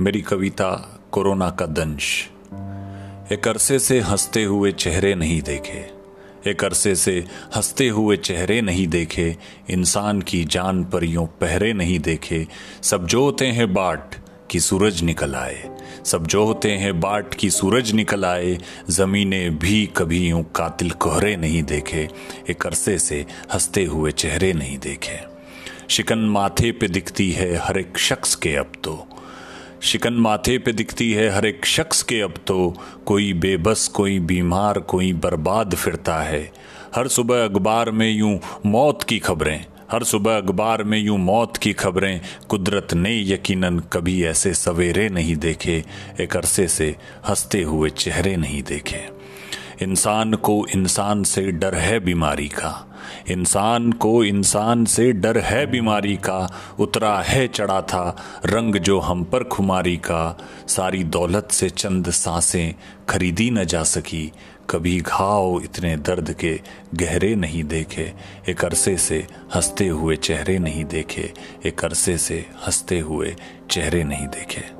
मेरी कविता कोरोना का दंश। एक अरसे से हँसते हुए चेहरे नहीं देखे। एक अरसे से हँसते हुए चेहरे नहीं देखे। इंसान की जान पर यूँ पहरे नहीं देखे। सब जो होते हैं बाट कि सूरज निकल आए। सब जो होते हैं बाट की सूरज निकल आए। जमीने भी कभी यूँ कातिल कोहरे नहीं देखे। एक अरसे से हँसते हुए चेहरे नहीं देखे। शिकन माथे पे दिखती है हर एक शख्स के अब तो। शिकन माथे पे दिखती है हर एक शख्स के। अब तो कोई बेबस, कोई बीमार, कोई बर्बाद फिरता है। हर सुबह अखबार में यूँ मौत की खबरें, हर सुबह अखबार में यूँ मौत की खबरें। कुदरत ने यकीनन कभी ऐसे सवेरे नहीं देखे, एक अरसे से हँसते हुए चेहरे नहीं देखे। इंसान को इंसान से डर है बीमारी का। इंसान को इंसान से डर है बीमारी का। उतरा है, चढ़ा था रंग जो हम पर खुमारी का। सारी दौलत से चंद साँसें खरीदी न जा सकी। कभी घाव इतने दर्द के गहरे नहीं देखे। एक अरसे से हँसते हुए चेहरे नहीं देखे। एक अरसे से हँसते हुए चेहरे नहीं देखे।